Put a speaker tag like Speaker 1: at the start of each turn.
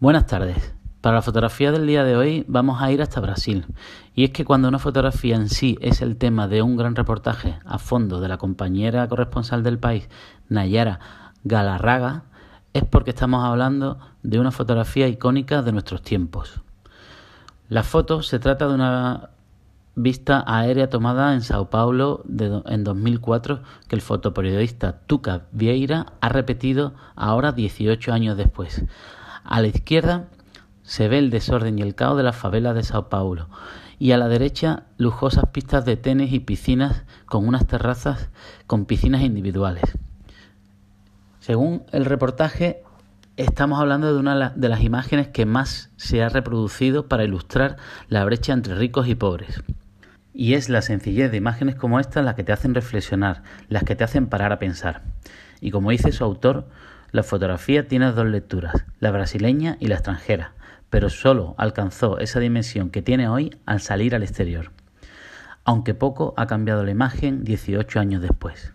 Speaker 1: Buenas tardes. Para la fotografía del día de hoy vamos a ir hasta Brasil. Y es que cuando una fotografía en sí es el tema de un gran reportaje a fondo de la compañera corresponsal del país, Nayara Galarraga, es porque estamos hablando de una fotografía icónica de nuestros tiempos. La foto se trata de una vista aérea tomada en Sao Paulo en 2004 que el fotoperiodista Tuca Vieira ha repetido ahora 18 años después. A la izquierda se ve el desorden y el caos de las favelas de Sao Paulo y a la derecha lujosas pistas de tenis y piscinas con unas terrazas con piscinas individuales. Según el reportaje, estamos hablando de una de las imágenes que más se ha reproducido para ilustrar la brecha entre ricos y pobres. Y es la sencillez de imágenes como esta las que te hacen reflexionar, las que te hacen parar a pensar. Y como dice su autor, la fotografía tiene dos lecturas, la brasileña y la extranjera, pero solo alcanzó esa dimensión que tiene hoy al salir al exterior. Aunque poco ha cambiado la imagen 18 años después.